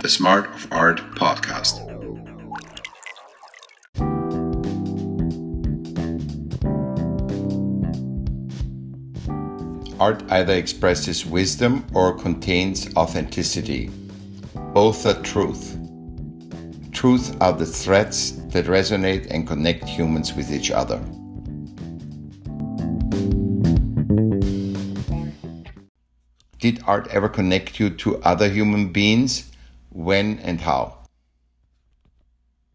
the Smart of Art podcast. Art either expresses wisdom or contains authenticity. Both are truth. Truth are the threads that resonate and connect humans with each other. Did art ever connect you to other human beings? When and how?